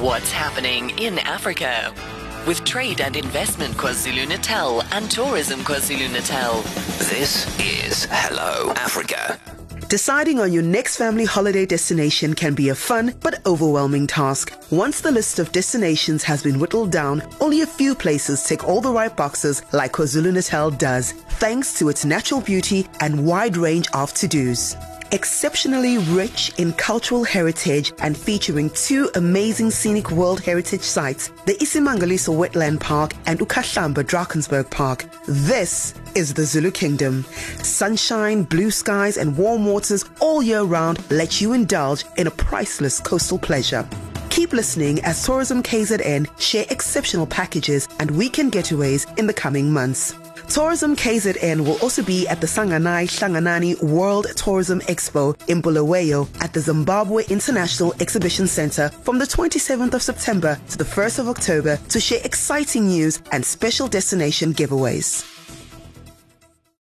What's happening in Africa? With Trade and Investment KwaZulu Natal and Tourism KwaZulu Natal. This is Hello Africa. Deciding on your next family holiday destination can be a fun but overwhelming task. Once the list of destinations has been whittled down, only a few places tick all the right boxes like KwaZulu Natal does, thanks to its natural beauty and wide range of to-dos exceptionally rich in cultural heritage and featuring two amazing scenic World Heritage sites, the Isimangaliso Wetland Park and Ukhahlamba Drakensberg Park. This is the Zulu Kingdom. Sunshine, blue skies, and warm waters all year round let you indulge in a priceless coastal pleasure. Keep listening as Tourism KZN share exceptional packages and weekend getaways in the coming months. Tourism KZN will also be at the Sanganai Hlanganani World Tourism Expo in Bulawayo at the Zimbabwe International Exhibition Center from the 27th of September to the 1st of October to share exciting news and special destination giveaways.